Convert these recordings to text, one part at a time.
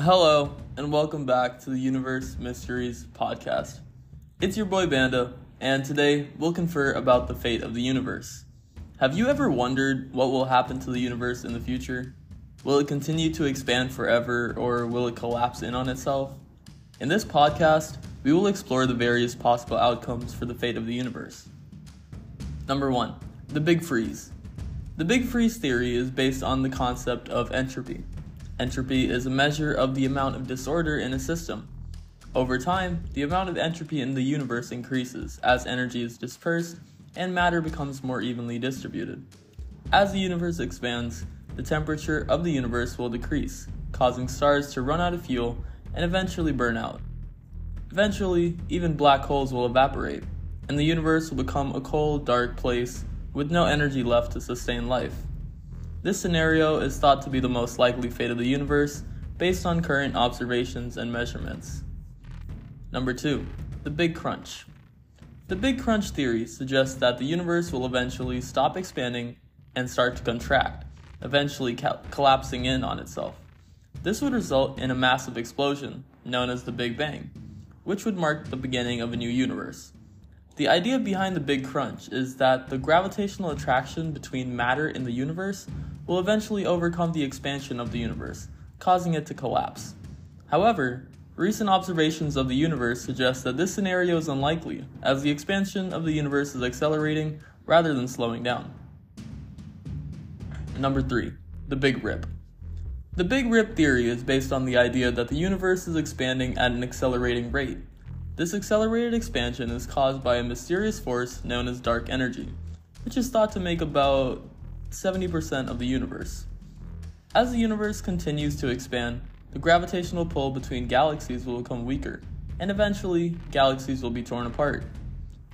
Hello, and welcome back to the Universe Mysteries podcast. It's your boy Banda, and today we'll confer about the fate of the universe. Have you ever wondered what will happen to the universe in the future? Will it continue to expand forever, or will it collapse in on itself? In this podcast, we will explore the various possible outcomes for the fate of the universe. Number one, the Big Freeze. The Big Freeze theory is based on the concept of entropy. Entropy is a measure of the amount of disorder in a system. Over time, the amount of entropy in the universe increases as energy is dispersed and matter becomes more evenly distributed. As the universe expands, the temperature of the universe will decrease, causing stars to run out of fuel and eventually burn out. Eventually, even black holes will evaporate, and the universe will become a cold, dark place with no energy left to sustain life. This scenario is thought to be the most likely fate of the universe based on current observations and measurements. Number 2. The Big Crunch. The Big Crunch theory suggests that the universe will eventually stop expanding and start to contract, eventually collapsing in on itself. This would result in a massive explosion, known as the Big Bang, which would mark the beginning of a new universe. The idea behind the Big Crunch is that the gravitational attraction between matter in the universe will eventually overcome the expansion of the universe, causing it to collapse. However, recent observations of the universe suggest that this scenario is unlikely, as the expansion of the universe is accelerating rather than slowing down. Number 3. The Big Rip. The Big Rip theory is based on the idea that the universe is expanding at an accelerating rate, this accelerated expansion is caused by a mysterious force known as dark energy, which is thought to make about 70% of the universe. As the universe continues to expand, the gravitational pull between galaxies will become weaker, and eventually, galaxies will be torn apart.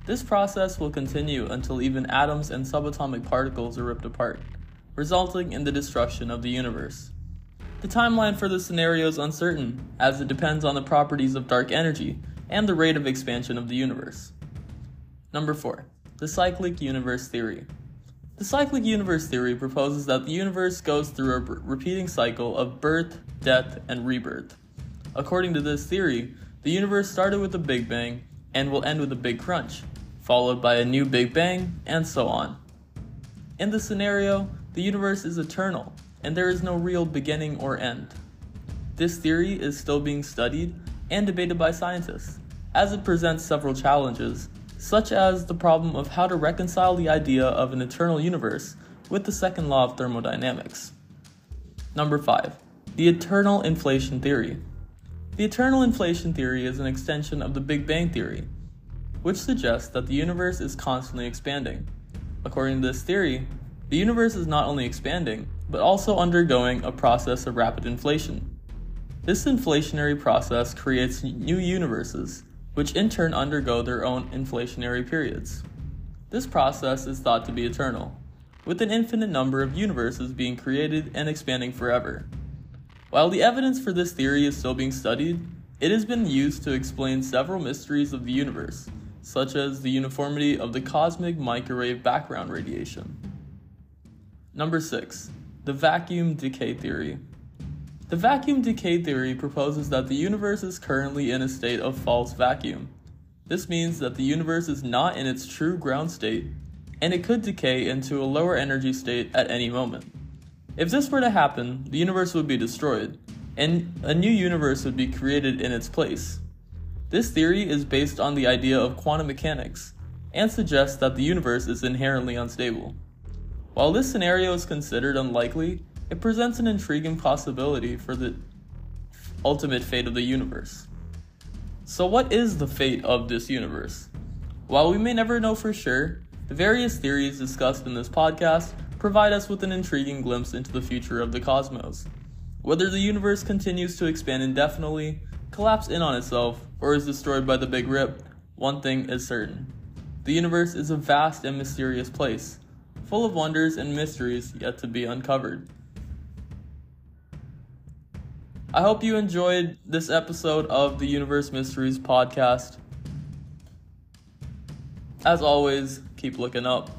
This process will continue until even atoms and subatomic particles are ripped apart, resulting in the destruction of the universe. The timeline for this scenario is uncertain, as it depends on the properties of dark energy and the rate of expansion of the universe. Number 4. The Cyclic Universe Theory. The cyclic universe theory proposes that the universe goes through a repeating cycle of birth, death, and rebirth. According to this theory, the universe started with a Big Bang and will end with a Big Crunch, followed by a new Big Bang, and so on. In this scenario, the universe is eternal, and there is no real beginning or end. This theory is still being studied and debated by scientists, as it presents several challenges, such as the problem of how to reconcile the idea of an eternal universe with the second law of thermodynamics. Number 5. The Eternal Inflation Theory. The eternal inflation theory is an extension of the Big Bang Theory, which suggests that the universe is constantly expanding. According to this theory, the universe is not only expanding, but also undergoing a process of rapid inflation. This inflationary process creates new universes, which in turn undergo their own inflationary periods. This process is thought to be eternal, with an infinite number of universes being created and expanding forever. While the evidence for this theory is still being studied, it has been used to explain several mysteries of the universe, such as the uniformity of the cosmic microwave background radiation. Number 6. The Vacuum Decay Theory. The vacuum decay theory proposes that the universe is currently in a state of false vacuum. This means that the universe is not in its true ground state, and it could decay into a lower energy state at any moment. If this were to happen, the universe would be destroyed, and a new universe would be created in its place. This theory is based on the idea of quantum mechanics, and suggests that the universe is inherently unstable. While this scenario is considered unlikely, it presents an intriguing possibility for the ultimate fate of the universe. So, what is the fate of this universe? While we may never know for sure, the various theories discussed in this podcast provide us with an intriguing glimpse into the future of the cosmos. Whether the universe continues to expand indefinitely, collapse in on itself, or is destroyed by the Big Rip, one thing is certain. The universe is a vast and mysterious place, full of wonders and mysteries yet to be uncovered. I hope you enjoyed this episode of the Universe Mysteries podcast. As always, keep looking up.